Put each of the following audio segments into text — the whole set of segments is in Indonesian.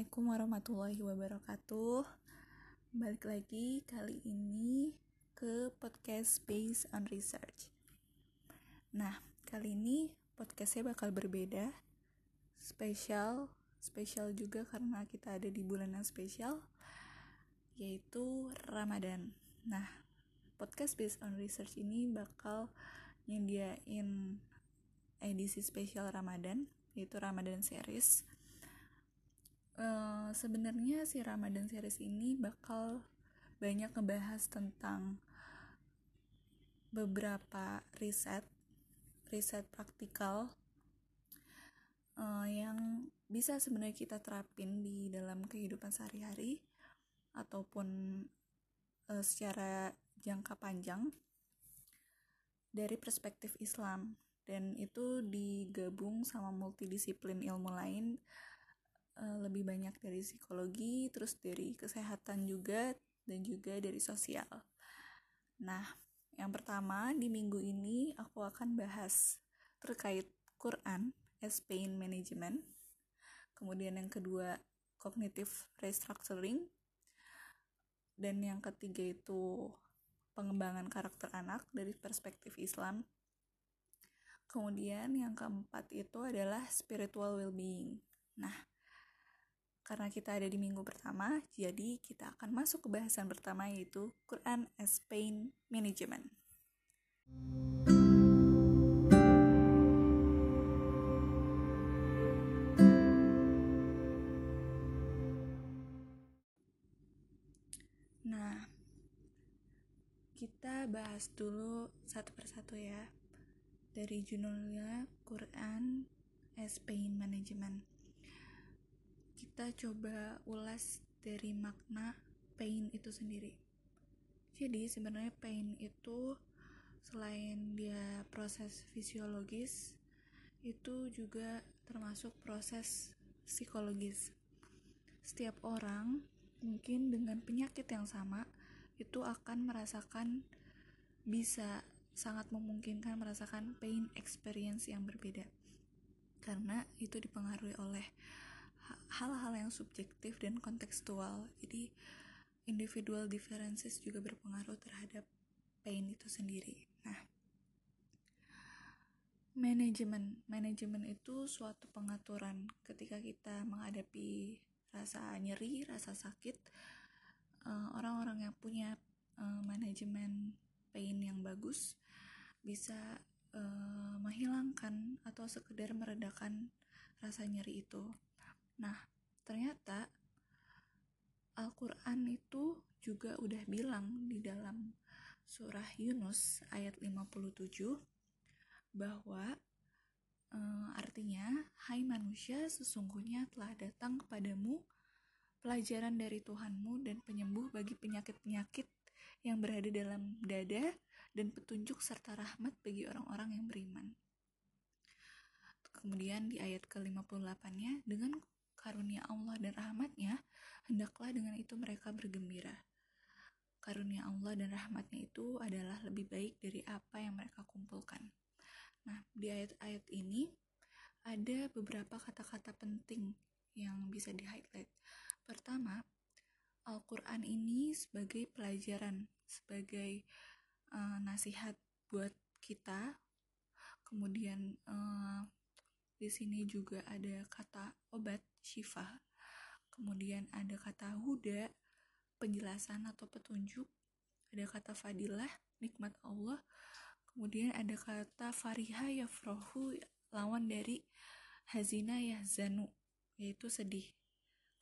Assalamualaikum warahmatullahi wabarakatuh. Balik lagi kali ini ke podcast based on research. Nah, kali ini podcastnya bakal berbeda, spesial, spesial juga karena kita ada di bulan yang spesial, yaitu Ramadan. Nah, podcast based on research ini bakal nyediain edisi spesial Ramadan, yaitu Ramadan series uh, sebenarnya si Ramadan series ini bakal banyak ngebahas tentang beberapa riset riset praktikal uh, yang bisa sebenarnya kita terapin di dalam kehidupan sehari-hari ataupun uh, secara jangka panjang dari perspektif Islam. Dan itu digabung sama multidisiplin ilmu lain uh, lebih banyak dari psikologi, terus dari kesehatan juga, dan juga dari sosial. Nah, yang pertama di minggu ini aku akan bahas terkait Quran as pain management. Kemudian yang kedua cognitive restructuring. Dan yang ketiga itu pengembangan karakter anak dari perspektif Islam. Kemudian yang keempat itu adalah spiritual well-being. Nah, karena kita ada di minggu pertama, jadi kita akan masuk ke bahasan pertama yaitu Quran as Pain Management. Nah, kita bahas dulu satu persatu ya. Dari judulnya Quran as Pain Management kita coba ulas dari makna pain itu sendiri. Jadi sebenarnya pain itu selain dia proses fisiologis, itu juga termasuk proses psikologis. Setiap orang mungkin dengan penyakit yang sama itu akan merasakan bisa sangat memungkinkan merasakan pain experience yang berbeda karena itu dipengaruhi oleh hal-hal yang subjektif dan kontekstual. Jadi individual differences juga berpengaruh terhadap pain itu sendiri. Nah manajemen manajemen itu suatu pengaturan. Ketika kita menghadapi rasa nyeri rasa sakit eh, orang-orang uh, yang punya uh, manajemen pain yang bagus bisa uh, menghilangkan atau sekedar meredakan rasa nyeri itu Nah, ternyata Al-Quran itu juga udah bilang di dalam surah Yunus ayat 57 bahwa e, artinya hai manusia sesungguhnya telah datang kepadamu pelajaran dari Tuhanmu dan penyembuh bagi penyakit-penyakit yang berada dalam dada dan petunjuk serta rahmat bagi orang-orang yang beriman. Kemudian di ayat ke-58-nya dengan karunia Allah dan rahmatnya, hendaklah dengan itu mereka bergembira. Karunia Allah dan rahmatnya itu adalah lebih baik dari apa yang mereka kumpulkan. Nah, di ayat-ayat ini ada beberapa kata-kata penting yang bisa di-highlight. Pertama, Al-Quran ini sebagai pelajaran, sebagai uh, nasihat buat kita, kemudian uh, di sini juga ada kata obat, shifa. Kemudian ada kata huda, penjelasan atau petunjuk. Ada kata fadilah, nikmat Allah. Kemudian ada kata fariha yafrohu, lawan dari hazina yahzanu, yaitu sedih.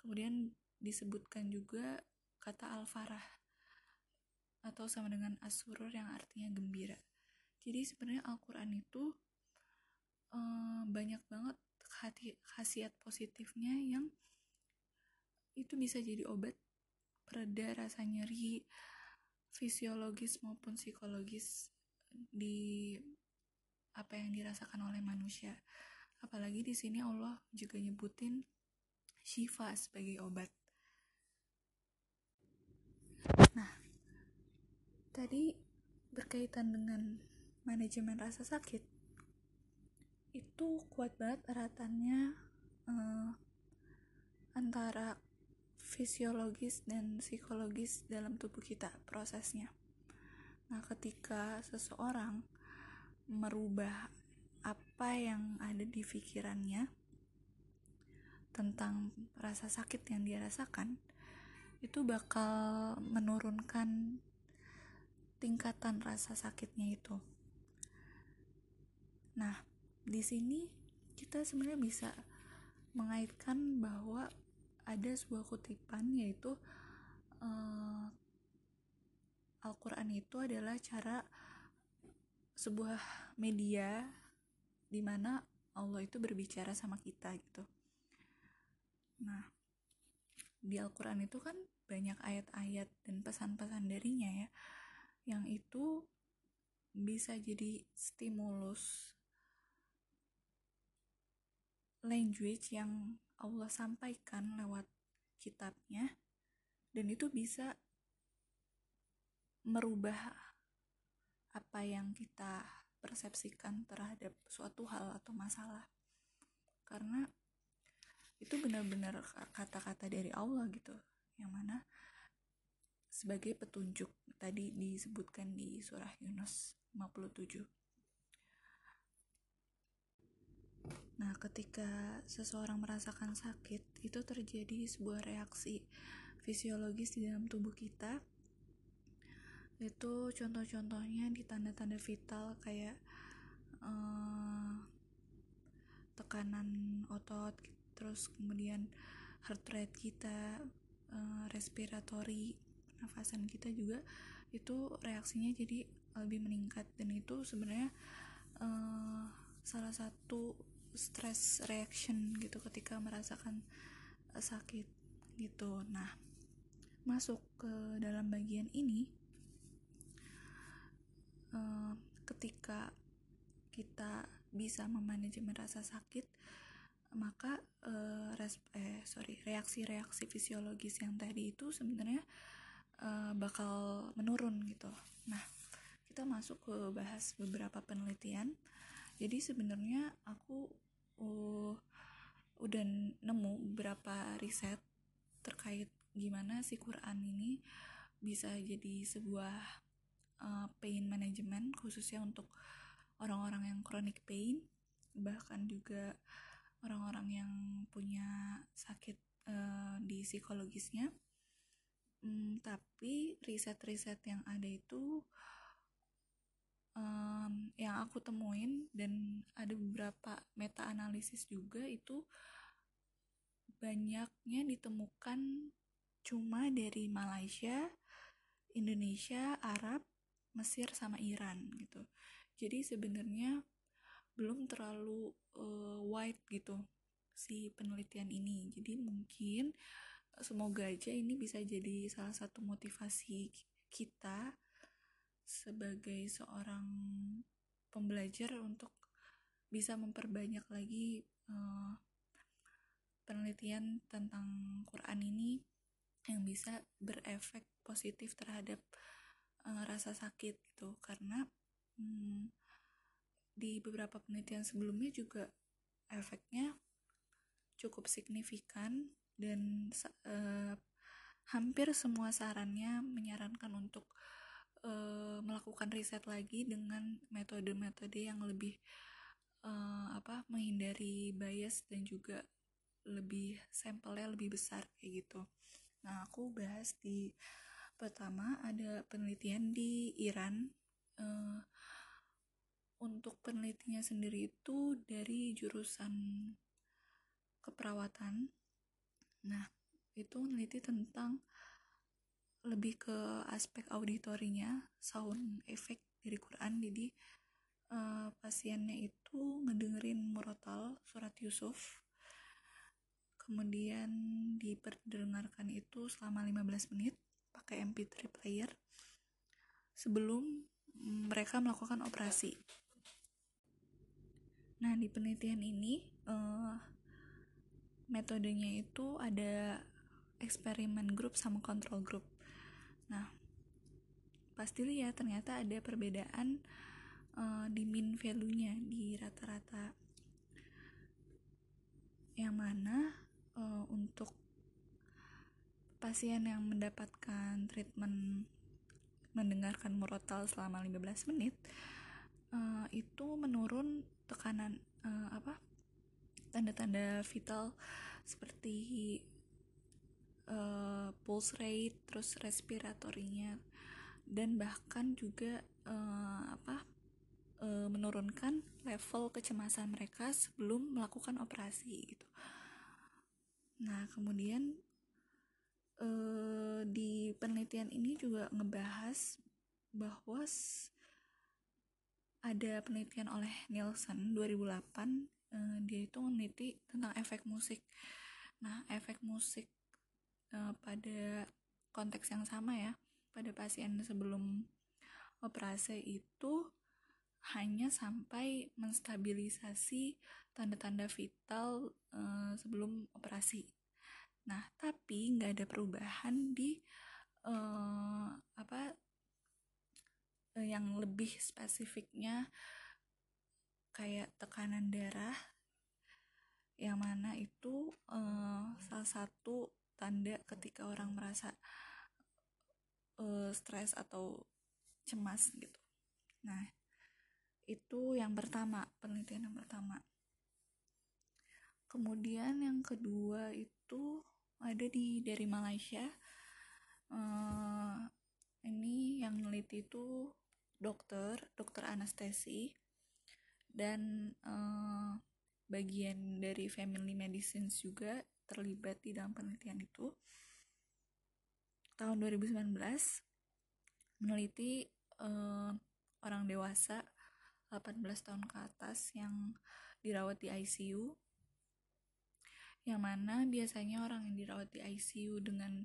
Kemudian disebutkan juga kata al-farah atau sama dengan asurur yang artinya gembira. Jadi sebenarnya Al-Quran itu um, banyak banget khasiat positifnya yang itu bisa jadi obat pereda rasa nyeri fisiologis maupun psikologis di apa yang dirasakan oleh manusia. Apalagi di sini Allah juga nyebutin shifa sebagai obat. Nah, tadi berkaitan dengan manajemen rasa sakit itu kuat banget eratannya uh, fisiologis dan psikologis dalam tubuh kita prosesnya. Nah, ketika seseorang merubah apa yang ada di pikirannya tentang rasa sakit yang dia rasakan, itu bakal menurunkan tingkatan rasa sakitnya itu. Nah, di sini kita sebenarnya bisa mengaitkan bahwa ada sebuah kutipan yaitu uh, Al-Quran itu adalah cara sebuah media di mana Allah itu berbicara sama kita gitu. Nah, di Al-Quran itu kan banyak ayat-ayat dan pesan-pesan darinya ya, yang itu bisa jadi stimulus language yang Allah sampaikan lewat kitabnya dan itu bisa merubah apa yang kita persepsikan terhadap suatu hal atau masalah. Karena itu benar-benar kata-kata dari Allah gitu yang mana sebagai petunjuk tadi disebutkan di surah Yunus 57 Nah, ketika seseorang merasakan sakit, itu terjadi sebuah reaksi fisiologis di dalam tubuh kita. Itu contoh-contohnya di tanda-tanda vital kayak uh, tekanan otot, terus kemudian heart rate kita, uh, respiratory, nafasan kita juga itu reaksinya jadi lebih meningkat dan itu sebenarnya uh, salah satu stress reaction gitu ketika merasakan uh, sakit gitu. Nah masuk ke dalam bagian ini uh, ketika kita bisa memanajemen rasa sakit maka uh, res eh sorry reaksi-reaksi fisiologis yang tadi itu sebenarnya uh, bakal menurun gitu. Nah kita masuk ke bahas beberapa penelitian. Jadi sebenarnya aku uh, udah nemu beberapa riset terkait gimana si Quran ini bisa jadi sebuah uh, pain management khususnya untuk orang-orang yang chronic pain bahkan juga orang-orang yang punya sakit uh, di psikologisnya. Hmm, tapi riset-riset yang ada itu um, yang aku temuin dan ada beberapa meta analisis juga itu banyaknya ditemukan cuma dari Malaysia, Indonesia, Arab, Mesir sama Iran gitu. Jadi sebenarnya belum terlalu uh, wide gitu si penelitian ini. Jadi mungkin semoga aja ini bisa jadi salah satu motivasi kita sebagai seorang pembelajar untuk bisa memperbanyak lagi uh, penelitian tentang Quran ini yang bisa berefek positif terhadap uh, rasa sakit gitu. Karena um, di beberapa penelitian sebelumnya juga efeknya cukup signifikan dan uh, hampir semua sarannya menyarankan untuk uh, melakukan riset lagi dengan metode-metode yang lebih uh, apa menghindari bias dan juga lebih sampelnya lebih besar kayak gitu. Nah aku bahas di pertama ada penelitian di Iran uh, untuk penelitinya sendiri itu dari jurusan keperawatan. Nah itu meneliti tentang lebih ke aspek auditorinya sound effect dari Quran. Jadi uh, pasiennya itu ngedengerin murotal surat Yusuf kemudian diperdengarkan itu selama 15 menit pakai MP3 player. Sebelum mereka melakukan operasi. Nah di penelitian ini uh, metodenya itu ada eksperimen grup sama kontrol grup Nah, pasti lihat ternyata ada perbedaan uh, di mean value-nya di rata-rata. Yang mana uh, untuk pasien yang mendapatkan treatment mendengarkan murotal selama 15 menit uh, itu menurun tekanan uh, apa tanda-tanda vital seperti uh, pulse rate terus respiratorinya dan bahkan juga uh, apa uh, menurunkan level kecemasan mereka sebelum melakukan operasi gitu. Nah kemudian uh, di penelitian ini juga ngebahas bahwa ada penelitian oleh Nielsen 2008 uh, dia itu meneliti tentang efek musik. Nah efek musik uh, pada konteks yang sama ya pada pasien sebelum operasi itu hanya sampai menstabilisasi tanda-tanda vital uh, sebelum operasi. Nah, tapi nggak ada perubahan di uh, apa uh, yang lebih spesifiknya kayak tekanan darah yang mana itu uh, salah satu tanda ketika orang merasa uh, stres atau cemas gitu. Nah, itu yang pertama, penelitian yang pertama. Kemudian yang kedua itu ada di dari Malaysia. Uh, ini yang meneliti itu dokter, dokter anestesi dan uh, bagian dari family medicine juga terlibat di dalam penelitian itu tahun 2019 meneliti uh, orang dewasa 18 tahun ke atas yang dirawat di ICU yang mana biasanya orang yang dirawat di ICU dengan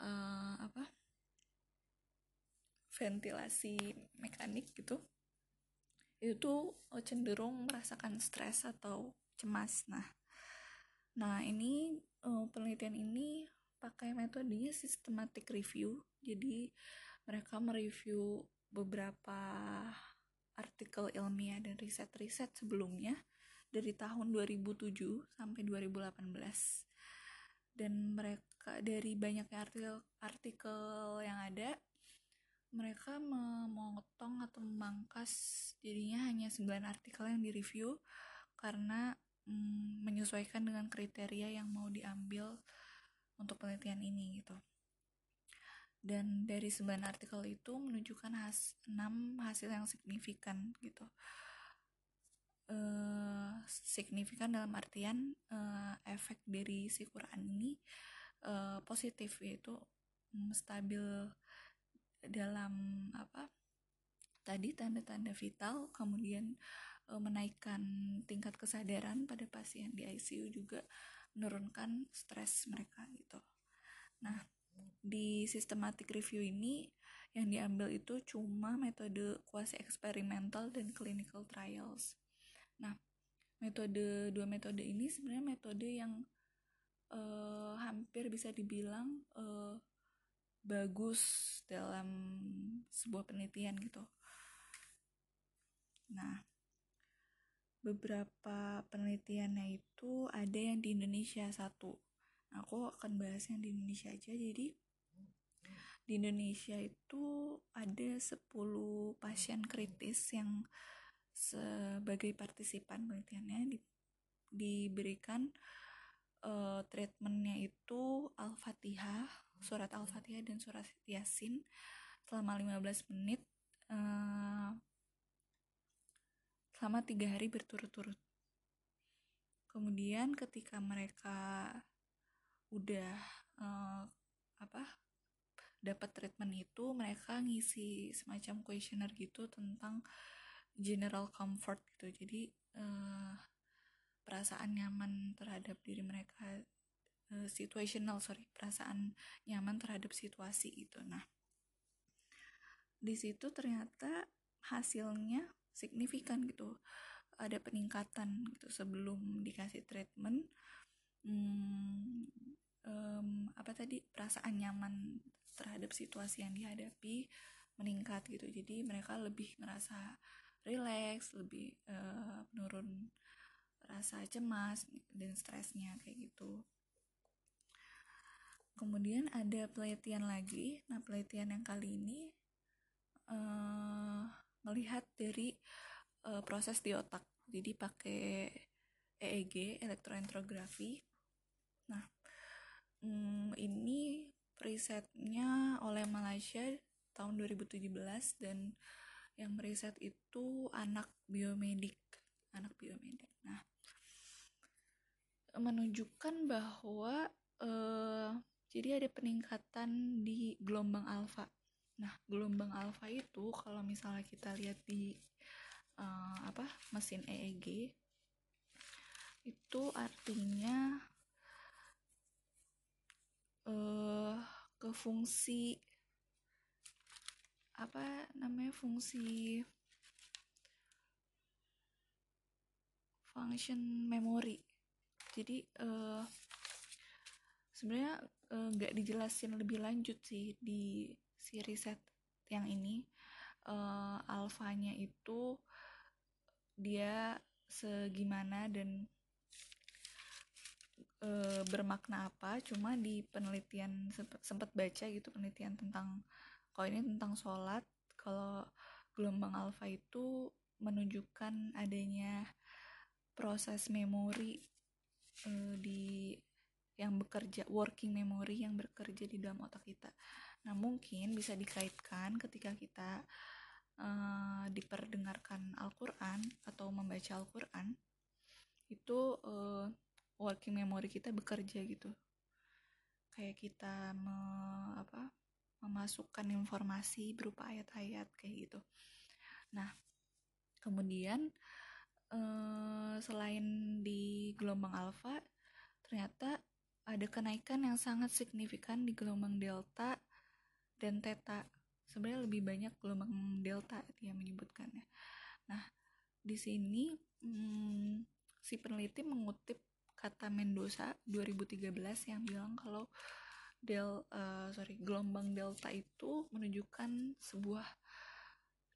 uh, apa ventilasi mekanik gitu itu cenderung merasakan stres atau cemas. Nah nah ini uh, penelitian ini pakai metodenya systematic review. Jadi mereka mereview beberapa artikel ilmiah dan riset-riset sebelumnya dari tahun 2007 sampai 2018 dan mereka dari banyaknya artikel artikel yang ada mereka memotong atau memangkas jadinya hanya 9 artikel yang direview karena mm, menyesuaikan dengan kriteria yang mau diambil untuk penelitian ini gitu. Dan dari 9 artikel itu menunjukkan has 6 hasil yang signifikan gitu. Uh, signifikan dalam artian uh, efek dari si Quran ini uh, positif yaitu um, stabil dalam apa tadi tanda-tanda vital kemudian menaikkan tingkat kesadaran pada pasien di ICU juga menurunkan stres mereka gitu. Nah, di systematic review ini yang diambil itu cuma metode kuasi eksperimental dan clinical trials. Nah, metode dua metode ini sebenarnya metode yang uh, hampir bisa dibilang uh, bagus dalam sebuah penelitian gitu. Nah, beberapa penelitiannya itu ada yang di Indonesia satu. Aku akan bahas yang di Indonesia aja. Jadi di Indonesia itu ada 10 pasien kritis yang sebagai partisipan penelitiannya di, diberikan uh, treatmentnya itu Al-Fatihah, surat Al-Fatihah dan surat Yasin selama 15 menit uh, selama tiga hari berturut-turut. Kemudian ketika mereka udah uh, apa dapat treatment itu, mereka ngisi semacam questionnaire gitu tentang general comfort gitu. Jadi uh, perasaan nyaman terhadap diri mereka uh, situational sorry perasaan nyaman terhadap situasi itu. Nah di situ ternyata hasilnya signifikan gitu. Ada peningkatan gitu sebelum dikasih treatment. Hmm, um, apa tadi? Perasaan nyaman terhadap situasi yang dihadapi meningkat gitu. Jadi mereka lebih merasa relax lebih uh, menurun rasa cemas dan stresnya kayak gitu. Kemudian ada penelitian lagi. Nah penelitian yang kali ini melihat dari uh, proses di otak. Jadi pakai EEG elektroentrografi. Nah um, ini risetnya oleh Malaysia tahun 2017 dan yang meriset itu anak biomedik anak biomedik. Nah menunjukkan bahwa uh, jadi ada peningkatan di gelombang alfa nah gelombang alfa itu kalau misalnya kita lihat di uh, apa mesin EEG itu artinya uh, ke fungsi apa namanya fungsi function memory jadi uh, sebenarnya nggak uh, dijelasin lebih lanjut sih di si riset yang ini uh, alfanya itu dia segimana dan uh, bermakna apa cuma di penelitian sempat baca gitu penelitian tentang kalau ini tentang sholat kalau gelombang alfa itu menunjukkan adanya proses memori uh, di yang bekerja working memory yang bekerja di dalam otak kita. Nah mungkin bisa dikaitkan ketika kita uh, diperdengarkan Al-Quran atau membaca Al-Quran itu uh, working memory kita bekerja gitu. Kayak kita me, apa, memasukkan informasi berupa ayat-ayat kayak gitu. Nah kemudian uh, selain di gelombang alfa ternyata ada kenaikan yang sangat signifikan di gelombang delta dan theta. Sebenarnya lebih banyak gelombang delta yang menyebutkannya. Nah, di sini hmm, si peneliti mengutip kata Mendoza 2013 yang bilang kalau del uh, sorry gelombang delta itu menunjukkan sebuah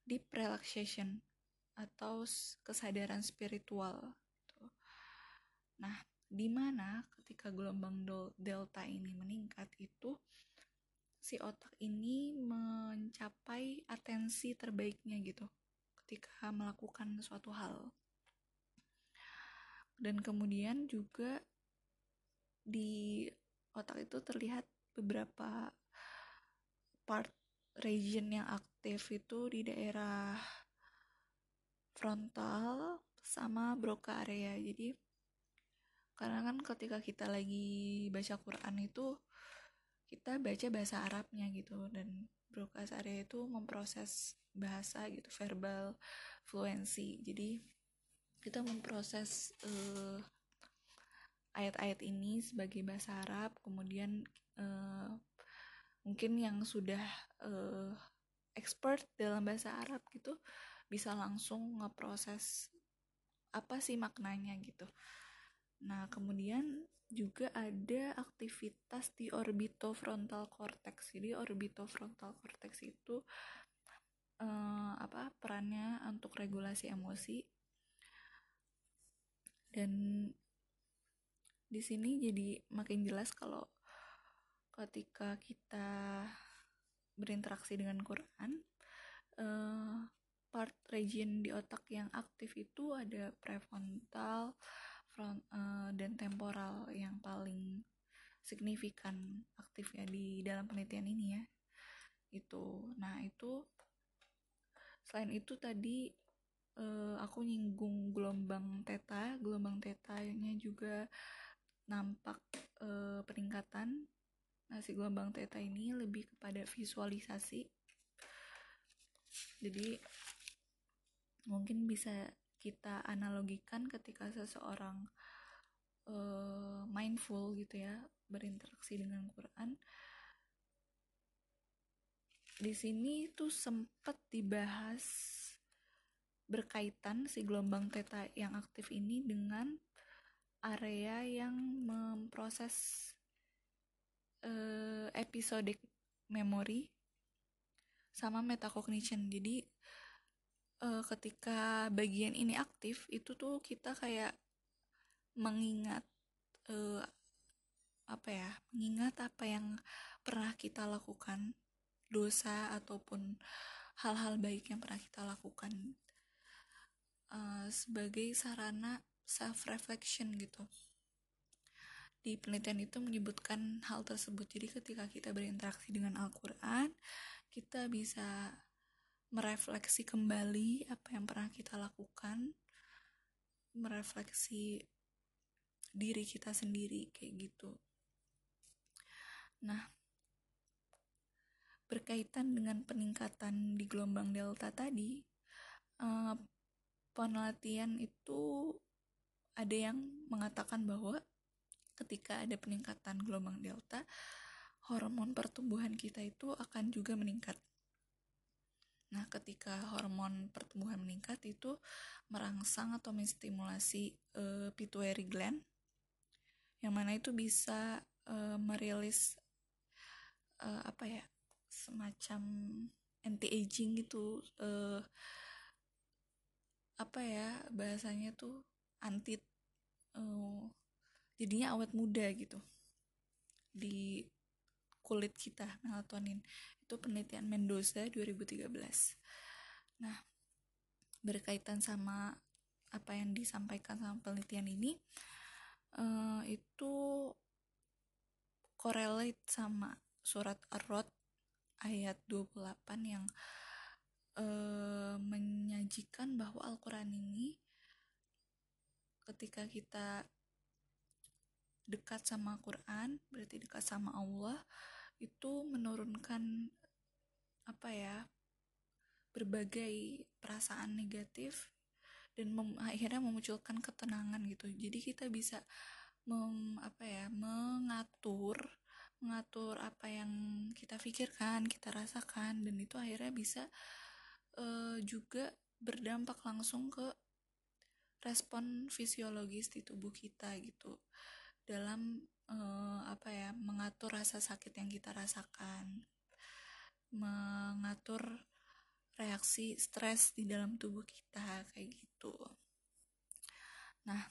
deep relaxation atau kesadaran spiritual. Gitu. Nah, di mana ketika gelombang delta ini meningkat itu si otak ini mencapai atensi terbaiknya gitu ketika melakukan suatu hal. Dan kemudian juga di otak itu terlihat beberapa part region yang aktif itu di daerah frontal sama broca area. Jadi karena kan ketika kita lagi baca Quran itu kita baca bahasa Arabnya gitu. Dan broadcast area itu memproses bahasa gitu verbal fluency. Jadi kita memproses uh, ayat-ayat ini sebagai bahasa Arab. Kemudian uh, mungkin yang sudah uh, expert dalam bahasa Arab gitu bisa langsung ngeproses apa sih maknanya gitu. Nah, kemudian juga ada aktivitas di orbitofrontal cortex. Jadi orbitofrontal cortex itu eh, apa perannya untuk regulasi emosi. Dan di sini jadi makin jelas kalau ketika kita berinteraksi dengan Quran, eh, part region di otak yang aktif itu ada prefrontal, front uh, dan temporal yang paling signifikan aktif ya di dalam penelitian ini ya. Itu. Nah itu selain itu tadi uh, aku nyinggung gelombang theta gelombang tetanya juga nampak uh, peningkatan. Nah si gelombang theta ini lebih kepada visualisasi. Jadi mungkin bisa kita analogikan ketika seseorang uh, mindful gitu ya berinteraksi dengan Quran di sini tuh sempat dibahas berkaitan si gelombang theta yang aktif ini dengan area yang memproses uh, episodic memory sama metacognition. Jadi uh, ketika bagian ini aktif itu tuh kita kayak mengingat uh, apa ya mengingat apa yang pernah kita lakukan dosa ataupun hal-hal baik yang pernah kita lakukan uh, sebagai sarana self reflection gitu. Di penelitian itu menyebutkan hal tersebut. Jadi ketika kita berinteraksi dengan Al-Quran kita bisa merefleksi kembali apa yang pernah kita lakukan merefleksi diri kita sendiri kayak gitu. Nah berkaitan dengan peningkatan di gelombang delta tadi uh, penelitian itu ada yang mengatakan bahwa ketika ada peningkatan gelombang delta hormon pertumbuhan kita itu akan juga meningkat Nah, ketika hormon pertumbuhan meningkat itu merangsang atau menstimulasi uh, pituitary gland yang mana itu bisa uh, merilis uh, apa ya semacam anti aging gitu uh, apa ya bahasanya tuh anti uh, jadinya awet muda gitu. Di kulit kita melatonin. Itu penelitian Mendoza 2013 nah berkaitan sama apa yang disampaikan sama penelitian ini uh, itu correlate sama surat Ar-Rod ayat 28 yang uh, menyajikan bahwa Al-Quran ini ketika kita dekat sama Quran berarti dekat sama Allah itu menurunkan apa ya berbagai perasaan negatif dan mem akhirnya memunculkan ketenangan gitu. Jadi kita bisa mem apa ya mengatur mengatur apa yang kita pikirkan, kita rasakan dan itu akhirnya bisa uh, juga berdampak langsung ke respon fisiologis di tubuh kita gitu. Dalam uh, apa ya mengatur rasa sakit yang kita rasakan. Mengatur reaksi stres di dalam tubuh kita kayak gitu. Nah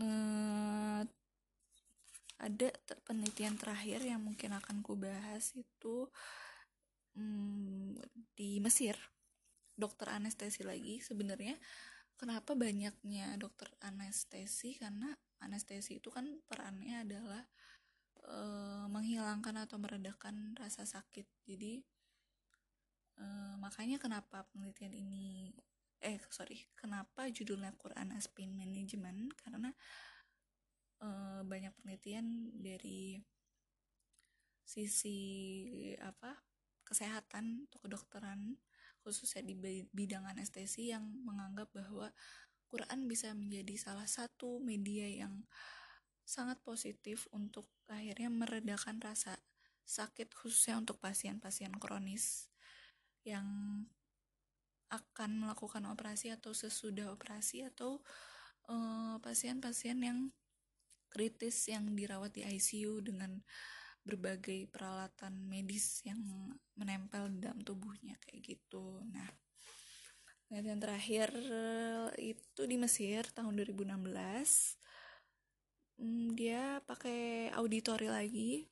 uh, ada penelitian terakhir yang mungkin akan ku bahas itu hmm, di Mesir. Dokter anestesi lagi sebenarnya. Kenapa banyaknya dokter anestesi? Karena anestesi itu kan perannya adalah e, menghilangkan atau meredakan rasa sakit. Jadi e, makanya kenapa penelitian ini eh sorry kenapa judulnya Quran as Pain Management? Karena uh, banyak penelitian dari sisi apa kesehatan atau kedokteran khususnya di bidang anestesi yang menganggap bahwa Quran bisa menjadi salah satu media yang sangat positif untuk akhirnya meredakan rasa sakit khususnya untuk pasien-pasien kronis yang akan melakukan operasi atau sesudah operasi atau eh, pasien-pasien uh, yang kritis yang dirawat di ICU dengan berbagai peralatan medis yang menempel dalam tubuhnya kayak gitu. Nah, penelitian terakhir itu di Mesir tahun 2016. Hmm, dia pakai auditori lagi.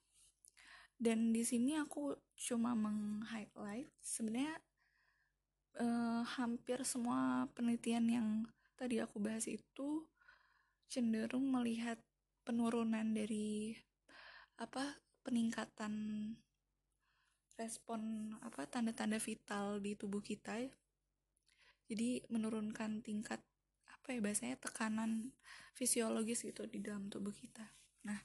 Dan di sini aku cuma meng-highlight sebenarnya eh, hampir semua penelitian yang tadi aku bahas itu cenderung melihat penurunan dari apa peningkatan respon apa tanda-tanda vital di tubuh kita ya. jadi menurunkan tingkat apa ya bahasanya tekanan fisiologis gitu di dalam tubuh kita. Nah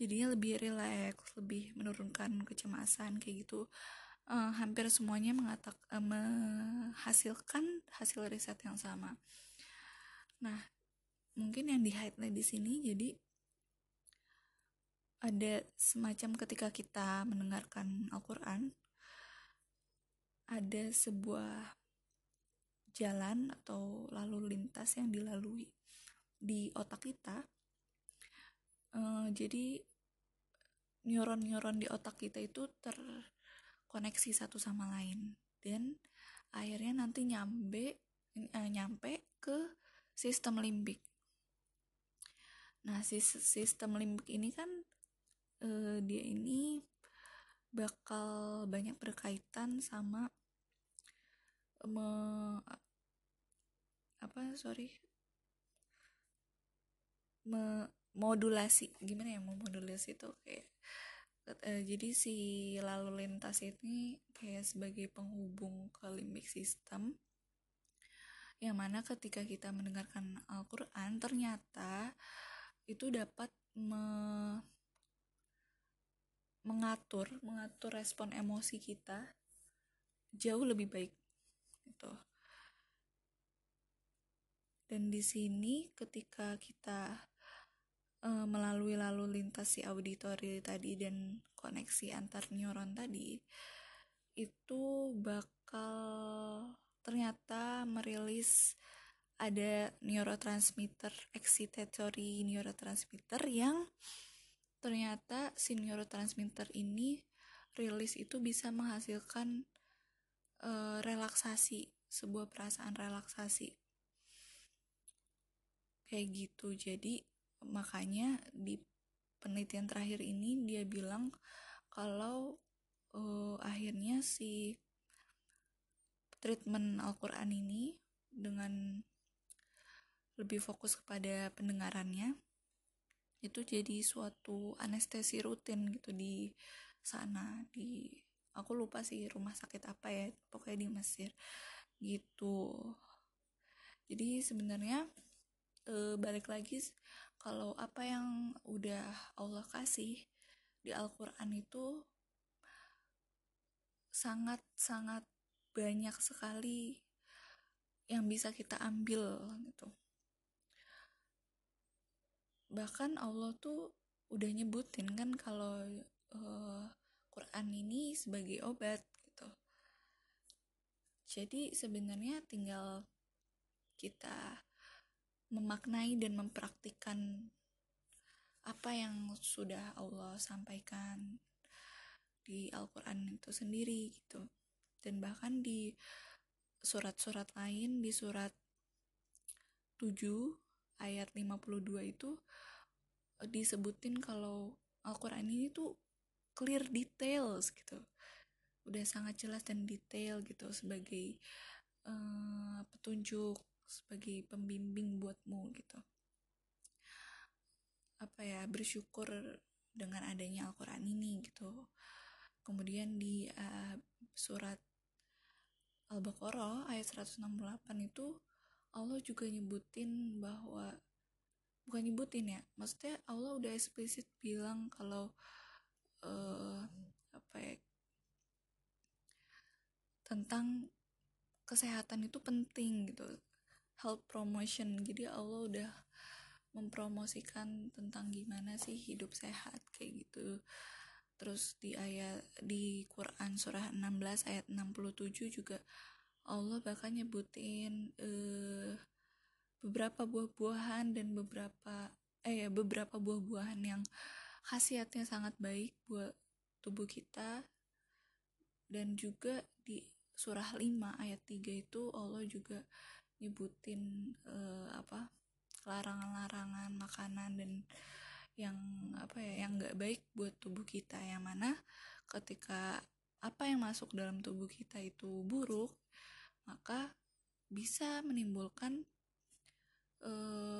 jadinya lebih rileks lebih menurunkan kecemasan kayak gitu. Uh, hampir semuanya mengatak uh, menghasilkan hasil riset yang sama. Nah mungkin yang di highlight di sini jadi ada semacam ketika kita mendengarkan Al-Quran ada sebuah jalan atau lalu lintas yang dilalui di otak kita uh, jadi neuron-neuron di otak kita itu terkoneksi satu sama lain. Dan akhirnya nanti nyampe uh, nyampe ke sistem limbik. Nah sistem limbik ini kan uh, dia ini bakal banyak berkaitan sama me, apa sorry. Me, modulasi gimana ya modulasi itu kayak uh, jadi si lalu lintas ini kayak sebagai penghubung ke limbik sistem yang mana ketika kita mendengarkan Al-Quran ternyata itu dapat me mengatur mengatur respon emosi kita jauh lebih baik gitu dan di sini ketika kita uh, melalui lalu lintas si auditori tadi dan koneksi antar neuron tadi itu bakal ternyata merilis ada neurotransmitter excitatory neurotransmitter yang ternyata si neurotransmitter ini rilis itu bisa menghasilkan uh, relaksasi sebuah perasaan relaksasi kayak gitu. Jadi makanya di penelitian terakhir ini dia bilang kalau uh, akhirnya si treatment Al-Quran ini dengan lebih fokus kepada pendengarannya itu jadi suatu anestesi rutin gitu di sana. Di aku lupa sih rumah sakit apa ya pokoknya di Mesir. Gitu. Jadi sebenarnya e, balik lagi kalau apa yang udah Allah kasih di Al-Quran itu sangat sangat banyak sekali yang bisa kita ambil gitu. Bahkan Allah tuh udah nyebutin kan kalau uh, Quran ini sebagai obat gitu. Jadi sebenarnya tinggal kita memaknai dan mempraktikkan apa yang sudah Allah sampaikan di Al-Quran itu sendiri gitu. Dan bahkan di surat-surat lain di surat 7 ayat 52 itu eh, disebutin kalau Al-Quran ini tuh clear details gitu. Udah sangat jelas dan detail gitu sebagai uh, petunjuk sebagai pembimbing buatmu gitu. Apa ya bersyukur dengan adanya Al-Quran ini gitu. Kemudian di uh, surat Al-Baqarah ayat 168 itu Allah juga nyebutin bahwa bukan nyebutin ya maksudnya Allah udah eksplisit bilang kalau uh, apa ya tentang kesehatan itu penting gitu health promotion. Jadi Allah udah mempromosikan tentang gimana sih hidup sehat kayak gitu. Terus di ayat di Quran surah 16 ayat 67 juga Allah bahkan nyebutin uh, beberapa buah-buahan dan beberapa eh ya beberapa buah-buahan yang khasiatnya sangat baik buat tubuh kita. Dan juga di surah 5 ayat 3 itu Allah juga nyebutin uh, apa larangan-larangan makanan dan yang apa ya yang nggak baik buat tubuh kita. Yang mana ketika apa yang masuk dalam tubuh kita itu buruk maka bisa menimbulkan e,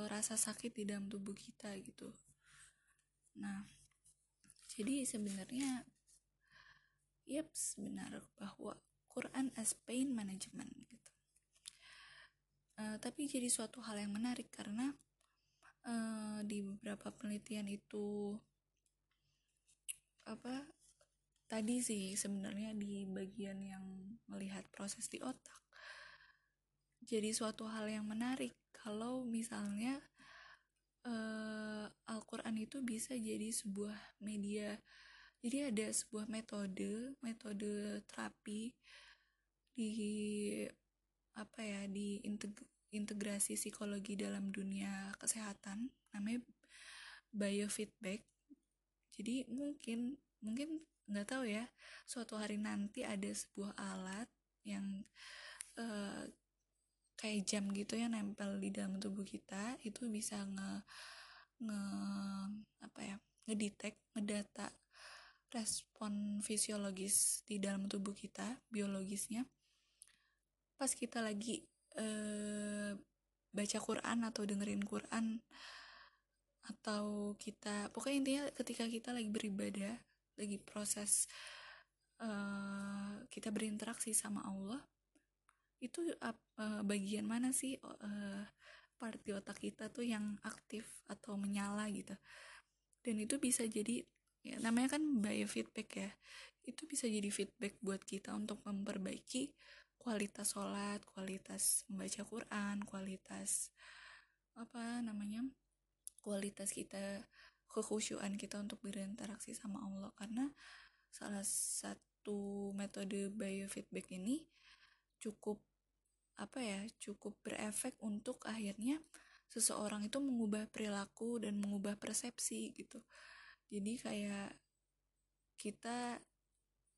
rasa sakit di dalam tubuh kita gitu. Nah jadi sebenarnya yep benar bahwa Quran as pain management gitu e, tapi jadi suatu hal yang menarik karena uh, di beberapa penelitian itu apa tadi sih sebenarnya di bagian yang melihat proses di otak. Jadi suatu hal yang menarik kalau misalnya uh, Al-Quran itu bisa jadi sebuah media jadi ada sebuah metode metode terapi di apa ya di integrasi psikologi dalam dunia kesehatan namanya biofeedback. Jadi mungkin mungkin nggak tahu ya suatu hari nanti ada sebuah alat yang uh, kayak jam gitu yang nempel di dalam tubuh kita itu bisa nge nge ngedetect ngedata respon fisiologis di dalam tubuh kita biologisnya pas kita lagi uh, baca Quran atau dengerin Quran atau kita pokoknya intinya ketika kita lagi beribadah lagi proses uh, kita berinteraksi sama Allah itu uh, bagian mana sih uh, part di otak kita tuh yang aktif atau menyala gitu. Dan itu bisa jadi ya namanya kan biofeedback ya itu bisa jadi feedback buat kita untuk memperbaiki kualitas sholat kualitas membaca Quran kualitas apa namanya kualitas kita kekhusyuan kita untuk berinteraksi sama Allah. Karena salah satu metode biofeedback ini cukup apa ya cukup berefek untuk akhirnya seseorang itu mengubah perilaku dan mengubah persepsi gitu. Jadi kayak kita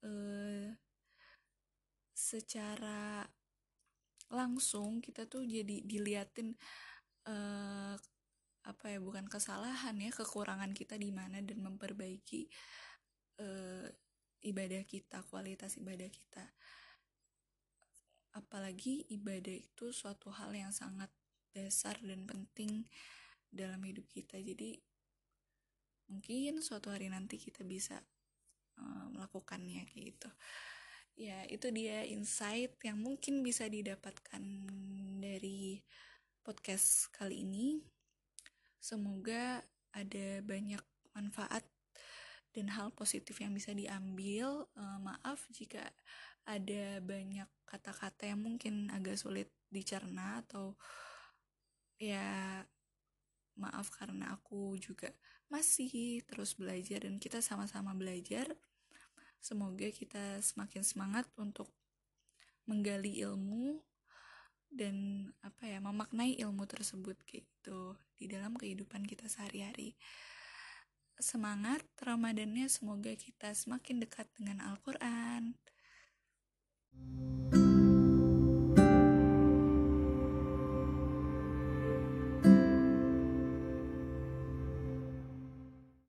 eh, secara langsung kita tuh jadi diliatin eh, apa ya bukan kesalahan ya kekurangan kita di mana dan memperbaiki uh, ibadah kita kualitas ibadah kita. Apalagi ibadah itu suatu hal yang sangat dasar dan penting dalam hidup kita. Jadi mungkin suatu hari nanti kita bisa uh, melakukannya kayak gitu ya itu dia insight yang mungkin bisa didapatkan dari podcast kali ini Semoga ada banyak manfaat dan hal positif yang bisa diambil. Uh, maaf jika ada banyak kata-kata yang mungkin agak sulit dicerna atau ya maaf karena aku juga masih terus belajar dan kita sama-sama belajar. Semoga kita semakin semangat untuk menggali ilmu dan apa ya memaknai ilmu tersebut gitu di dalam kehidupan kita sehari-hari semangat Ramadannya semoga kita semakin dekat dengan Al-Quran.